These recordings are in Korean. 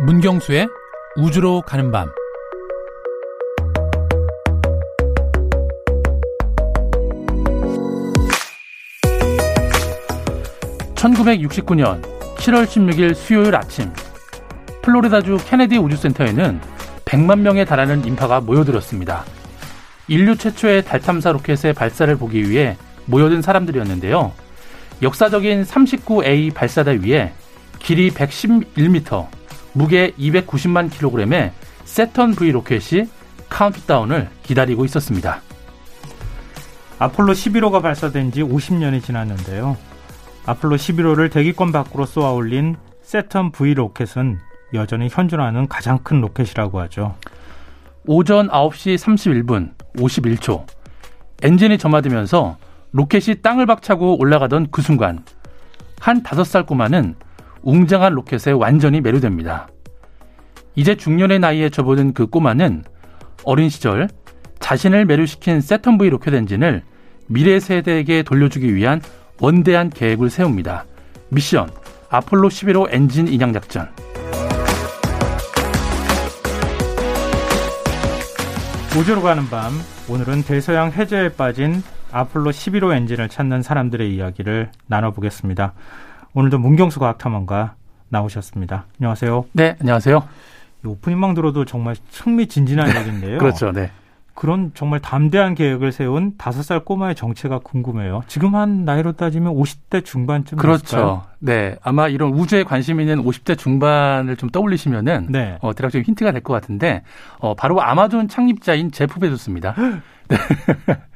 문경수의 우주로 가는 밤. (1969년 7월 16일) 수요일 아침 플로리다주 케네디 우주센터에는 100만 명에 달하는 인파가 모여들었습니다. 인류 최초의 달 탐사 로켓의 발사를 보기 위해 모여든 사람들이었는데요. 역사적인 39A 발사대 위에 길이 111m, 무게 290만 킬로그램의 세턴 V 로켓이 카운트다운을 기다리고 있었습니다. 아폴로 11호가 발사된 지 50년이 지났는데요. 아폴로 11호를 대기권 밖으로 쏘아 올린 세턴 V 로켓은 여전히 현존하는 가장 큰 로켓이라고 하죠. 오전 9시 31분 51초 엔진이 점화되면서 로켓이 땅을 박차고 올라가던 그 순간 한 다섯 살 꼬마는 웅장한 로켓에 완전히 매료됩니다. 이제 중년의 나이에 접어든 그 꼬마는 어린 시절 자신을 매료시킨 세턴 V 로켓 엔진을 미래 세대에게 돌려주기 위한 원대한 계획을 세웁니다. 미션 아폴로 11호 엔진 인양 작전. 우주로 가는 밤 오늘은 대서양 해저에 빠진 아폴로 11호 엔진을 찾는 사람들의 이야기를 나눠보겠습니다. 오늘도 문경수 과학탐험가 나오셨습니다. 안녕하세요. 네, 안녕하세요. 오프닝만 들어도 정말 흥미진진한 얘기인데요. 그렇죠, 네. 그런 정말 담대한 계획을 세운 다섯 살 꼬마의 정체가 궁금해요. 지금 한 나이로 따지면 50대 중반쯤 그렇죠. 네. 아마 이런 우주에 관심 있는 50대 중반을 좀 떠올리시면은 네. 어, 대략 좀 힌트가 될 것 같은데 어, 바로 아마존 창립자인 제프 베조스입니다.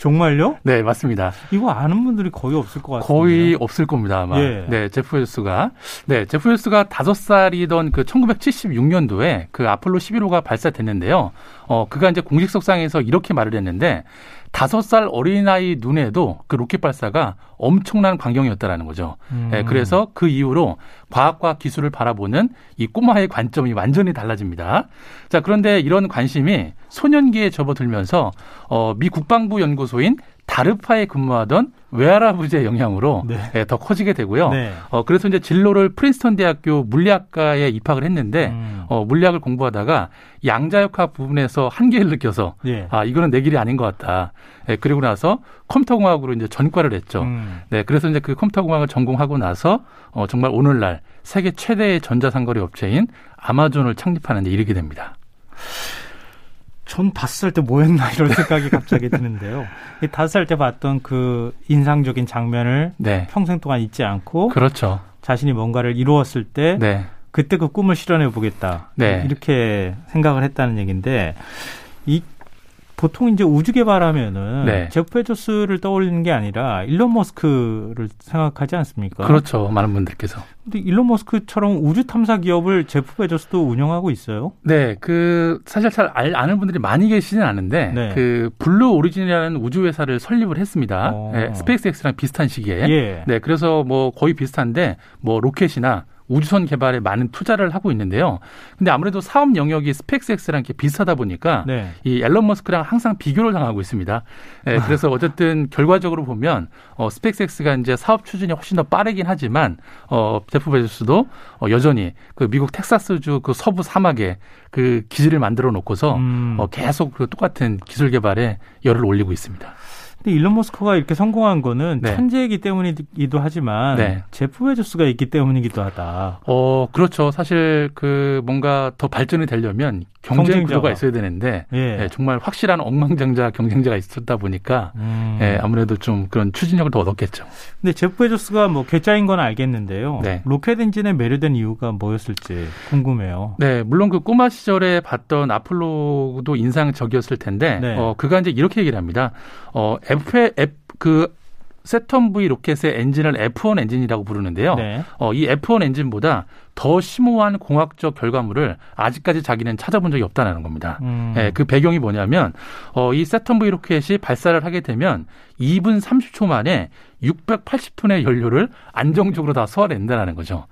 정말요? 네, 맞습니다. 이거 아는 분들이 거의 없을 것 같아요. 거의 없을 겁니다, 아마. 예. 네, 제프 베조스가. 네, 제프 베조스가 다섯 살이던 그 1976년도에 그 아폴로 11호가 발사됐는데요. 어, 그가 이제 공식석상에서 이렇게 말을 했는데 다섯 살 어린아이 눈에도 그 로켓 발사가 엄청난 광경이었다라는 거죠. 음. 네, 그래서 그 이후로 과학과 기술을 바라보는 이 꼬마의 관점이 완전히 달라집니다. 자, 그런데 이런 관심이 소년기에 접어들면서 어, 미 국방부 연구소인 다르파에 근무하던 외할아버지의 영향으로 네. 예, 더 커지게 되고요. 네. 어, 그래서 이제 진로를 프린스턴 대학교 물리학과에 입학을 했는데 음. 어, 물리학을 공부하다가 양자역학 부분에서 한계를 느껴서 예. 아 이거는 내 길이 아닌 것 같다. 예, 그리고 나서 컴퓨터공학으로 이제 전과를 했죠. 음. 네, 그래서 이제 그 컴퓨터공학을 전공하고 나서 어, 정말 오늘날 세계 최대의 전자상거래 업체인 아마존을 창립하는 데 이르게 됩니다. 전 다섯 살 때 뭐 했나 이런 생각이 갑자기 드는데요. 이 다섯 살 때 봤던 그 인상적인 장면을 네, 평생 동안 잊지 않고 그렇죠. 자신이 뭔가를 이루었을 때 네, 그때 그 꿈을 실현해 보겠다. 네. 이렇게 생각을 했다는 얘기인데 이 보통 이제 우주 개발하면은 네. 제프 베조스를 떠올리는 게 아니라 일론 머스크를 생각하지 않습니까? 그렇죠. 많은 분들께서. 근데 일론 머스크처럼 우주 탐사 기업을 제프 베조스도 운영하고 있어요. 네, 그 사실 잘 알, 아는 분들이 많이 계시진 않은데 네. 그 블루 오리진이라는 우주 회사를 설립을 했습니다. 어. 네, 스페이스X랑 비슷한 시기에. 예. 네, 그래서 뭐 거의 비슷한데 뭐 로켓이나 우주선 개발에 많은 투자를 하고 있는데요. 근데 아무래도 사업 영역이 이렇게 비슷하다 보니까 네. 이 일론 머스크랑 항상 비교를 당하고 있습니다. 예, 그래서 어쨌든 결과적으로 보면 어, 스페이스X가 이제 사업 추진이 훨씬 더 빠르긴 하지만 어, 제프 베조스도 어, 여전히 그 미국 텍사스주 그 서부 사막에 그 기지를 만들어 놓고서 음. 어, 계속 그 똑같은 기술 개발에 열을 올리고 있습니다. 근데 일론 머스크가 이렇게 성공한 거는 네. 천재이기 때문이기도 하지만 네. 제프 베조스가 있기 때문이기도 하다. 어, 그렇죠. 사실 그 뭔가 더 발전이 되려면 경쟁. 구도가 있어야 되는데 예. 예, 정말 확실한 억만장자 경쟁자가 있었다 보니까 음. 예, 아무래도 좀 그런 추진력을 더 얻었겠죠. 근데 제프 베조스가 뭐 괴짜인 건 알겠는데요. 네. 로켓 엔진에 매료된 이유가 뭐였을지 궁금해요. 네, 물론 그 꼬마 시절에 봤던 아폴로도 인상적이었을 텐데, 네. 어, 그가 이제 이렇게 얘기를 합니다. 어, F, F, 그, 세턴 V 로켓의 엔진을 F1 엔진이라고 부르는데요. 네. 어, 이 F1 엔진보다 더 심오한 공학적 결과물을 아직까지 자기는 찾아본 적이 없다는 겁니다. 음. 예, 그 배경이 뭐냐면, 어, 이 세턴 V 로켓이 발사를 하게 되면 2분 30초 만에 680톤의 연료를 안정적으로 다 소화해낸다는 거죠.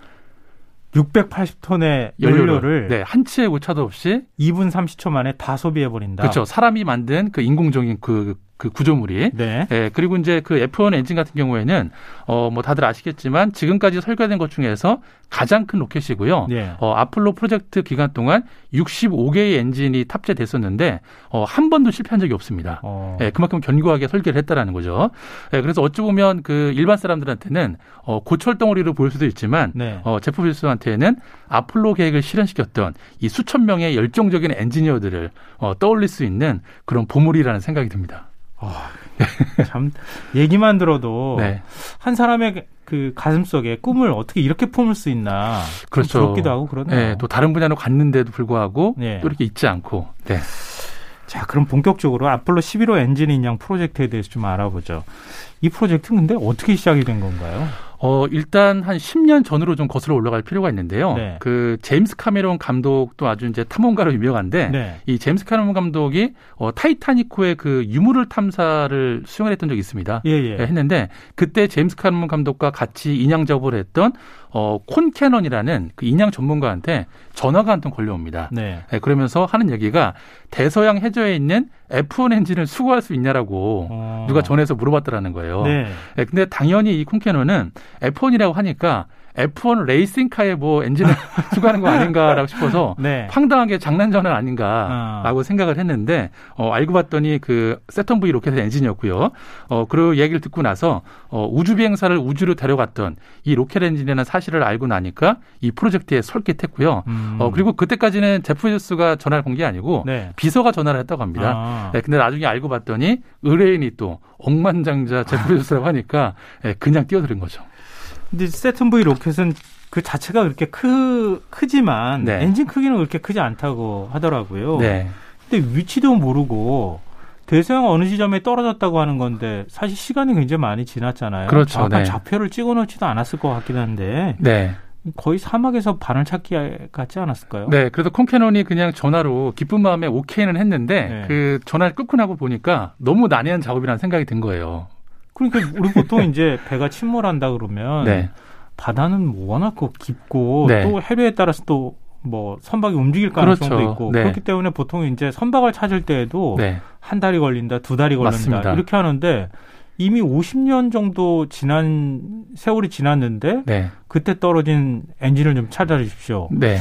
680톤의 연료를, 네, 한 치의 오차도 없이 2분 30초 만에 다 소비해 버린다. 그렇죠. 사람이 만든 그 인공적인 그 그 구조물이. 네. 예, 그리고 이제 그 F1 엔진 같은 경우에는 어 뭐 다들 아시겠지만 지금까지 설계된 것 중에서 가장 큰 로켓이고요. 네. 어 아폴로 프로젝트 기간 동안 65개의 엔진이 탑재됐었는데 어, 한 번도 실패한 적이 없습니다. 어. 예, 그만큼 견고하게 설계를 했다라는 거죠. 예, 그래서 어찌 보면 그 일반 사람들한테는 어, 고철 덩어리로 보일 수도 있지만 네. 어, 제프 빌스한테는 아폴로 계획을 실현시켰던 이 수천 명의 열정적인 엔지니어들을 어, 떠올릴 수 있는 그런 보물이라는 생각이 듭니다. 어, 참 얘기만 들어도 네. 한 사람의 그 가슴 속에 꿈을 어떻게 이렇게 품을 수 있나 그렇죠. 부럽기도 하고 그러네요. 네, 또 다른 분야로 갔는데도 불구하고 네. 또 이렇게 잊지 않고. 네. 자, 그럼 본격적으로 아폴로 11호 엔진 인양 프로젝트에 대해서 좀 알아보죠. 이 프로젝트는 근데 어떻게 시작이 된 건가요? 어, 일단 한 10년 전으로 좀 거슬러 올라갈 필요가 있는데요. 네. 그 제임스 카메론 감독도 아주 이제 탐험가로 유명한데 네. 이 제임스 카메론 감독이 어, 타이타닉호의 그 유물을 탐사를 수행을 했던 적이 있습니다. 예, 예. 네, 했는데 그때 제임스 카메론 감독과 같이 인양 작업을 했던 어, 콘 캐넌이라는 그 인양 전문가한테 전화가 한 통 걸려옵니다. 네. 네, 그러면서 하는 얘기가 대서양 해저에 있는 F1 엔진을 수거할 수 있냐라고 어. 누가 전해서 물어봤더라는 거예요. 네. 네. 근데 당연히 이 콘캐넌은 F1이라고 하니까 F1 레이싱카에 뭐 엔진을 수거하는 거 아닌가라고 싶어서 네. 황당하게 장난 전화 아닌가라고 어. 생각을 했는데 어, 알고 봤더니 그 세턴 V 로켓의 엔진이었고요. 어, 그리고 얘기를 듣고 나서 어, 우주 비행사를 우주로 데려갔던 이 로켓 엔진이라는 사실을 알고 나니까 이 프로젝트에 솔깃했고요. 음. 어, 그리고 그때까지는 제프 베조스가 전화를 건 게 아니고 네. 비서가 전화를 했다고 합니다. 아. 네, 근데 나중에 알고 봤더니 의뢰인이 또 억만장자 제프 베조스라고 하니까 네, 그냥 뛰어드는 거죠. 근데 세턴 V 로켓은 그 자체가 그렇게 크, 크지만 네. 엔진 크기는 그렇게 크지 않다고 하더라고요. 네. 근데 위치도 모르고 대서양 어느 지점에 떨어졌다고 하는 건데 사실 시간이 굉장히 많이 지났잖아요. 그렇죠. 네. 좌표를 찍어놓지도 않았을 것 같긴 한데. 네. 거의 사막에서 반을 찾기 같지 않았을까요? 네, 그래서 콩캐논이 그냥 전화로 기쁜 마음에 오케이는 했는데 네. 그 전화를 끊고 나고 보니까 너무 난해한 작업이라는 생각이 든 거예요. 그러니까 우리 보통 이제 배가 침몰한다 그러면 네. 바다는 워낙 깊고 네. 또 해류에 따라서 또 뭐 선박이 움직일 가능성도 그렇죠. 있고 네. 그렇기 때문에 보통 이제 선박을 찾을 때에도 네. 한 달이 걸린다, 두 달이 걸린다 맞습니다. 이렇게 하는데 이미 50년 정도 지난 세월이 지났는데 네. 그때 떨어진 엔진을 좀 찾아주십시오. 네.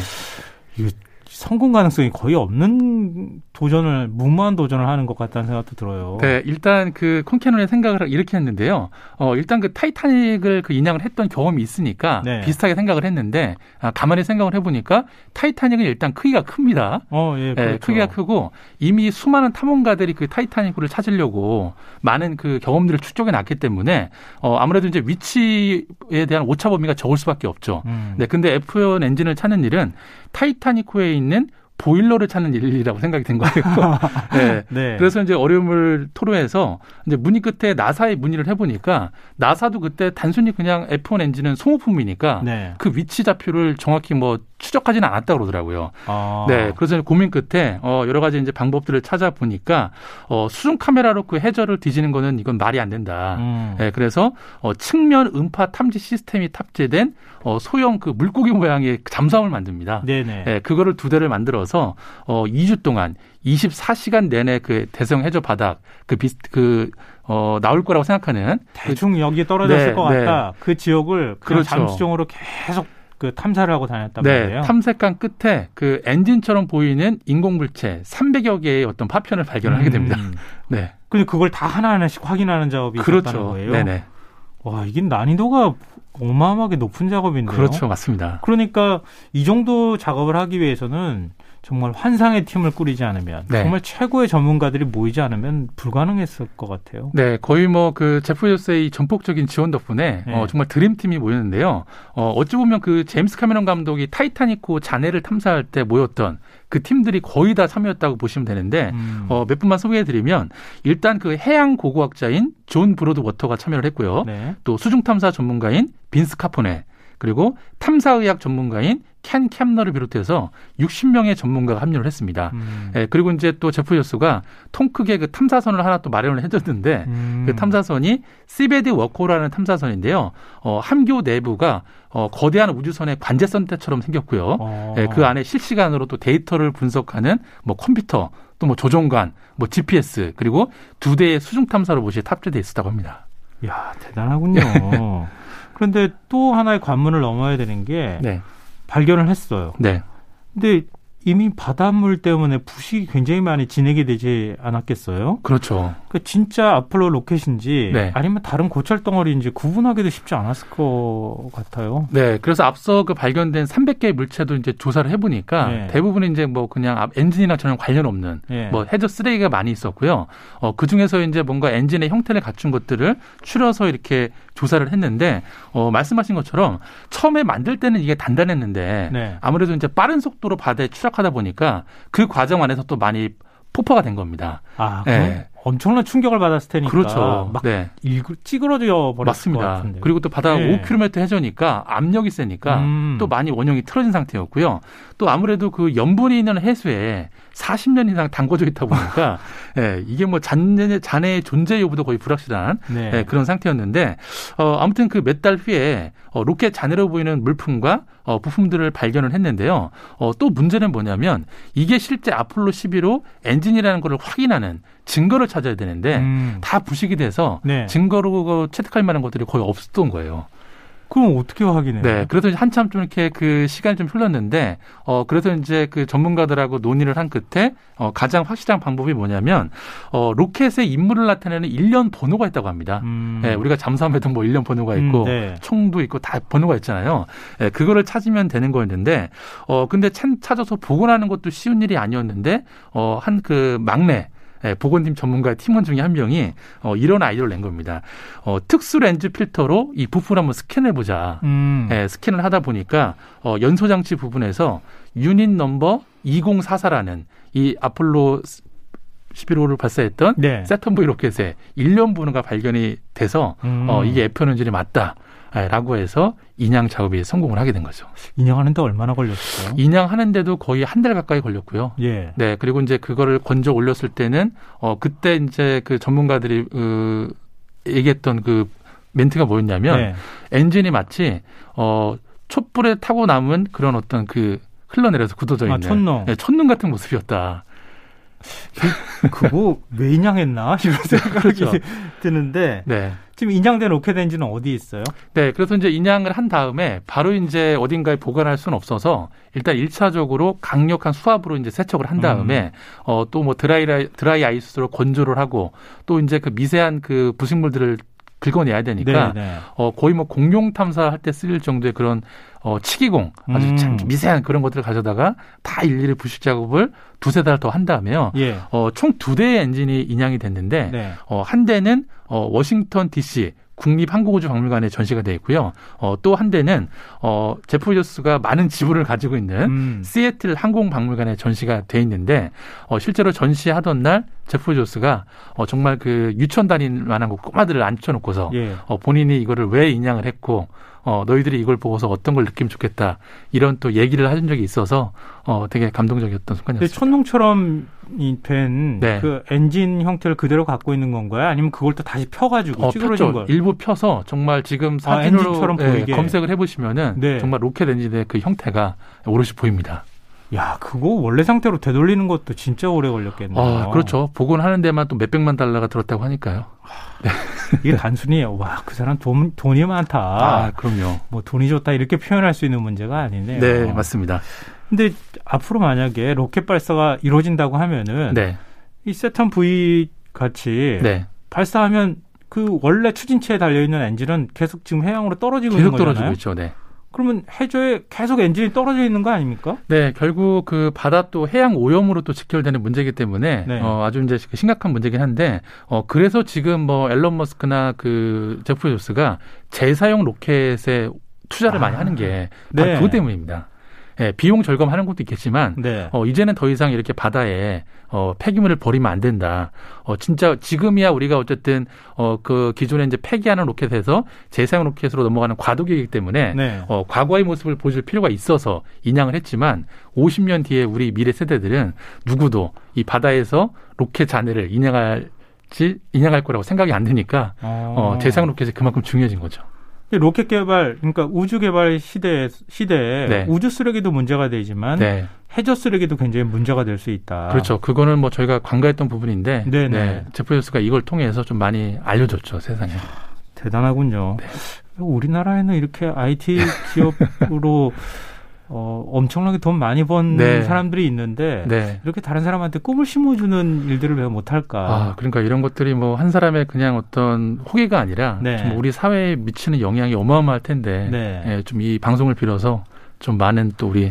성공 가능성이 거의 없는 도전을 무모한 도전을 하는 것 같다는 생각도 들어요. 네, 일단 그 콘캐논의 생각을 이렇게 했는데요. 어, 일단 그 타이타닉을 그 인양을 했던 경험이 있으니까 네. 비슷하게 생각을 했는데 아, 가만히 생각을 해보니까 타이타닉은 일단 크기가 큽니다. 어, 예, 네, 그렇죠. 네, 크기가 크고 이미 수많은 탐험가들이 그 타이타닉을 찾으려고 많은 그 경험들을 축적해 놨기 때문에 어, 아무래도 이제 위치에 대한 오차 범위가 적을 수밖에 없죠. 음. 네, 근데 F1 엔진을 찾는 일은 타이타닉호에 있는 보일러를 찾는 일이라고 생각이 된 거예요. 네. 네. 그래서 이제 어려움을 토로해서 이제 문의 끝에 나사에 문의를 해보니까 나사도 그때 단순히 그냥 F1 엔진은 소모품이니까 네. 그 위치 좌표를 정확히 뭐 추적하지는 않았다 그러더라고요. 아. 네. 그래서 고민 끝에 어 여러 가지 이제 방법들을 찾아보니까 어 수중 카메라로 그 해저를 뒤지는 거는 이건 말이 안 된다. 음. 네. 그래서 어 측면 음파 탐지 시스템이 탑재된 어 소형 그 물고기 모양의 잠수함을 만듭니다. 네네. 네. 그거를 두 대를 만들어서 어 2주 동안 24시간 내내 그 대성 해저 바닥 그 비슷 그 어, 나올 거라고 생각하는 대충 그, 여기에 떨어졌을 네, 것 같다. 네. 그 지역을 그렇죠. 잠수정으로 계속 그 탐사를 하고 다녔단 네, 말이에요. 탐색한 끝에 그 엔진처럼 보이는 인공물체 300여 개의 어떤 파편을 발견을 음. 하게 됩니다. 음. 네. 근데 그걸 다 하나하나씩 확인하는 작업이 그렇죠. 있었다는 거예요. 네네. 와, 이게 난이도가 어마어마하게 높은 작업인데요. 그렇죠, 맞습니다. 그러니까 이 정도 작업을 하기 위해서는 정말 환상의 팀을 꾸리지 않으면 네. 정말 최고의 전문가들이 모이지 않으면 불가능했을 것 같아요. 네, 거의 뭐 그 제프 베조스의 전폭적인 지원 덕분에 네. 어, 정말 드림팀이 모였는데요. 어, 어찌 보면 그 제임스 카메론 감독이 타이타닉호 잔해를 탐사할 때 모였던 그 팀들이 거의 다 참여했다고 보시면 되는데 음. 어, 몇 분만 소개해드리면 일단 그 해양 고고학자인 존 브로드워터가 참여를 했고요. 네. 또 수중 탐사 전문가인 빈스 카포네 그리고 탐사의학 전문가인 켄 캠너를 비롯해서 60명의 전문가가 합류를 했습니다. 음. 예, 그리고 이제 또 제프 베조스가 통 크게 그 탐사선을 하나 또 마련을 해줬는데 음. 그 탐사선이 Seabed Worker라는 탐사선인데요. 어, 함교 내부가 어, 거대한 우주선의 관제 센터처럼 생겼고요. 어. 예, 그 안에 실시간으로 또 데이터를 분석하는 뭐 컴퓨터 또 뭐 조종관, 뭐 GPS 그리고 두 대의 수중 탐사 로봇이 탑재돼 있었다고 합니다. 야 대단하군요. 그런데 또 하나의 관문을 넘어야 되는 게 네. 발견을 했어요. 네. 근데 이미 바닷물 때문에 부식이 굉장히 많이 진행이 되지 않았겠어요? 그렇죠. 그 진짜 아폴로 로켓인지 네. 아니면 다른 고철 덩어리인지 구분하기도 쉽지 않았을 것 같아요. 네, 그래서 앞서 그 발견된 300개의 물체도 이제 조사를 해보니까 네. 대부분 이제 뭐 그냥 엔진이나 전혀 관련 없는 네. 뭐 해저 쓰레기가 많이 있었고요. 어, 그 중에서 이제 뭔가 엔진의 형태를 갖춘 것들을 추려서 이렇게 조사를 했는데 어, 말씀하신 것처럼 처음에 만들 때는 이게 단단했는데 네. 아무래도 이제 빠른 속도로 바다에 추락하다 보니까 그 과정 안에서 또 많이 폭파가 된 겁니다. 아, 네. 엄청난 충격을 받았을 테니까 그렇죠. 막 네. 찌그러져 버렸을 맞습니다. 그리고 또 바다가 네. 5km 해저니까 압력이 세니까 음. 또 많이 원형이 틀어진 상태였고요. 또 아무래도 그 염분이 있는 해수에 40년 이상 담궈져 있다 보니까 예, 이게 뭐 잔해, 잔해의 존재 여부도 거의 불확실한 네. 예, 그런 상태였는데 어, 아무튼 그 몇 달 후에 어, 로켓 잔해로 보이는 물품과 어, 부품들을 발견을 했는데요. 어, 또 문제는 뭐냐면 이게 실제 아폴로 11호 엔진이라는 것을 확인하는 증거를 찾아야 되는데 음. 다 부식이 돼서 네. 증거로 채택할 만한 것들이 거의 없었던 거예요. 그럼 어떻게 확인해요? 네, 그래서 한참 좀 이렇게 그 시간이 좀 흘렀는데, 어, 그래서 이제 그 전문가들하고 논의를 한 끝에, 어, 가장 확실한 방법이 뭐냐면, 어, 로켓의 임무를 나타내는 일련 번호가 있다고 합니다. 음. 네, 우리가 잠수함에도 뭐 일련 번호가 음, 있고, 음, 네. 총도 있고 다 번호가 있잖아요. 네, 그거를 찾으면 되는 거였는데, 어, 근데 찾아서 복원하는 것도 쉬운 일이 아니었는데, 어, 한 그 막내, 예, 보건팀 전문가 팀원 중에 한 명이 어, 이런 아이디어를 낸 겁니다. 어, 특수 렌즈 필터로 이 부품을 한번 스캔해 보자. 음. 예, 스캔을 하다 보니까 어, 연소 장치 부분에서 unit number 2044라는 이 아폴로 11호를 발사했던 네. Saturn V 로켓의 일련 번호가 발견이 돼서 음. 어, 이게 F1 엔진이 맞다. 라고 해서 인양 작업이 성공을 하게 된 거죠. 인양하는데 얼마나 걸렸어요? 인양하는데도 거의 한 달 가까이 걸렸고요. 예. 네, 그리고 이제 그거를 건져 올렸을 때는 어 그때 이제 그 전문가들이 그 얘기했던 그 멘트가 뭐였냐면 네. 엔진이 마치 어 촛불에 타고 남은 그런 어떤 그 흘러내려서 굳어져 아, 있는 아, 촛농. 네, 촛농 같은 모습이었다. 그, 그거 왜 인양했나 이런 생각이 그렇죠. 드는데 네. 지금 인양된 로켓 엔진은 어디 있어요? 네, 그래서 이제 인양을 한 다음에 바로 이제 어딘가에 보관할 수는 없어서 일단 1차적으로 강력한 수압으로 이제 세척을 한 다음에 음. 어 또 뭐 드라이 드라이 아이스로 건조를 하고 또 이제 그 미세한 그 부식물들을 긁어내야 되니까 네, 네. 어 거의 뭐 공룡 탐사할 때 쓰일 정도의 그런 어 치기공 아주 음. 참 미세한 그런 것들을 가져다가 다 일일이 부식 작업을 두세 달 더 한 다음에요. 예. 어 총 두 대의 엔진이 인양이 됐는데 네. 어 한 대는 어 워싱턴 DC 국립항공우주박물관에 전시가 되어 있고요. 어, 또 한 대는 어, 제프 조스가 많은 지분을 가지고 있는 음. 시애틀 항공박물관에 전시가 돼 있는데 어, 실제로 전시하던 날 제프 조스가 어, 정말 그 유치원 다닐 만한 꼬마들을 앉혀놓고서 예. 어, 본인이 이거를 왜 인양을 했고 어, 너희들이 이걸 보고서 어떤 걸 느끼면 좋겠다. 이런 또 얘기를 하신 적이 있어서 어, 되게 감동적이었던 순간이었습니다. 천둥처럼 된그 네. 그 엔진 형태를 그대로 갖고 있는 건가요? 아니면 그걸 또 다시 펴가지고 어, 찌그러진 거 일부 펴서 정말 지금 아, 사진으로 아, 네, 검색을 해보시면은 네. 정말 로켓 엔진의 그 형태가 오롯이 보입니다. 야, 그거 원래 상태로 되돌리는 것도 진짜 오래 걸렸겠네요. 아, 그렇죠. 복원하는 데만 또 몇백만 달러가 들었다고 하니까요. 네. 이게 단순히 와, 그 사람 돈, 돈이 많다. 아, 그럼요. 뭐 돈이 좋다 이렇게 표현할 수 있는 문제가 아니네요. 네, 맞습니다. 근데 앞으로 만약에 로켓 발사가 이루어진다고 하면은 네. 이 세턴 V 같이 네. 발사하면 그 원래 추진체에 달려 있는 엔진은 계속 지금 해양으로 떨어지고 계속 있는 거잖아요. 떨어지고 있죠. 네. 그러면 해저에 계속 엔진이 떨어져 있는 거 아닙니까? 네, 결국 그 바다 또 해양 오염으로 또 직결되는 문제이기 때문에 네. 어, 아주 이제 심각한 문제긴 한데 어, 그래서 지금 뭐 앨런 머스크나 그 제프 조스가 재사용 로켓에 투자를 아, 많이 하는 게 바로 네. 그것 때문입니다. 예, 비용 절감하는 것도 있겠지만 네. 어, 이제는 더 이상 이렇게 바다에 어, 폐기물을 버리면 안 된다. 어, 진짜 지금이야 우리가 어쨌든 어, 그 기존에 이제 폐기하는 로켓에서 재사용 로켓으로 넘어가는 과도기이기 때문에 네. 어, 과거의 모습을 보여줄 필요가 있어서 인양을 했지만 50년 뒤에 우리 미래 세대들은 누구도 이 바다에서 로켓 잔해를 인양할 지 인양할 거라고 생각이 안 드니까 어, 어 재사용 로켓이 그만큼 중요해진 거죠. 로켓 개발, 그러니까 우주 개발 시대 시대에 네. 우주 쓰레기도 문제가 되지만 네. 해저 쓰레기도 굉장히 문제가 될 수 있다. 그렇죠. 그거는 뭐 저희가 간과했던 부분인데 네네. 네. 제프 베조스가 이걸 통해서 좀 많이 알려줬죠 세상에. 대단하군요. 네. 우리나라에는 이렇게 IT 기업으로 어, 엄청나게 돈 많이 번 네. 사람들이 있는데 네. 이렇게 다른 사람한테 꿈을 심어주는 일들을 왜 못할까? 아, 그러니까 이런 것들이 뭐 한 사람의 그냥 어떤 호기가 아니라 네. 좀 우리 사회에 미치는 영향이 어마어마할 텐데 네. 예, 좀이 방송을 빌어서 좀 많은 또 우리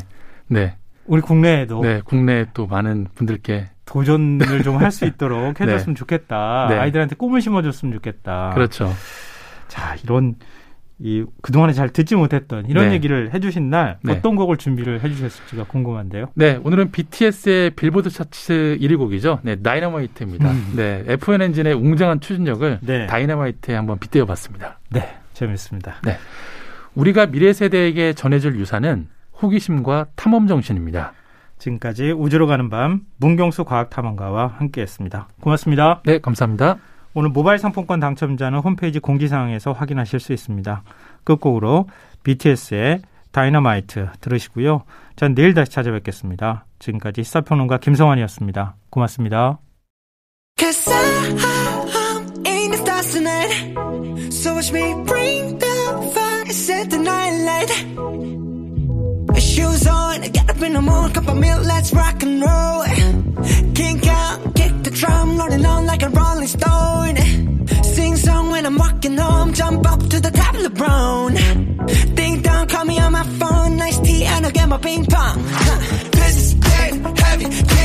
네 우리 국내에도 네 국내 또 많은 분들께 도전을 좀 할 수 있도록 해줬으면 네. 좋겠다. 네. 아이들한테 꿈을 심어줬으면 좋겠다. 그렇죠. 자 이런 이 그동안에 잘 듣지 못했던 이런 네. 얘기를 해주신 날 네. 어떤 곡을 준비를 해주셨을지가 궁금한데요. 네, 오늘은 BTS의 빌보드 차트 1위 곡이죠. 네, 다이너마이트입니다. 음. 네, F1 엔진의 웅장한 추진력을 네. 다이너마이트에 한번 빗대어봤습니다. 네, 재밌습니다. 네, 우리가 미래 세대에게 전해줄 유산은 호기심과 탐험 정신입니다. 지금까지 우주로 가는 밤 문경수 과학탐험가와 함께했습니다. 고맙습니다. 네, 감사합니다. 오늘 모바일 상품권 당첨자는 홈페이지 공지사항에서 확인하실 수 있습니다. 끝곡으로 BTS의 다이너마이트 들으시고요. 전 내일 다시 찾아뵙겠습니다. 지금까지 시사평론가 김성환이었습니다. 고맙습니다. Shoes on, get up in the morning, cup of milk, let's rock and roll. Kink out, drum rolling on like a rolling stone. Sing song when I'm walking home, jump up to the top of the LeBron. Ding dong, call me on my phone, nice tea, and I'll get my ping pong. Huh. This is dead heavy.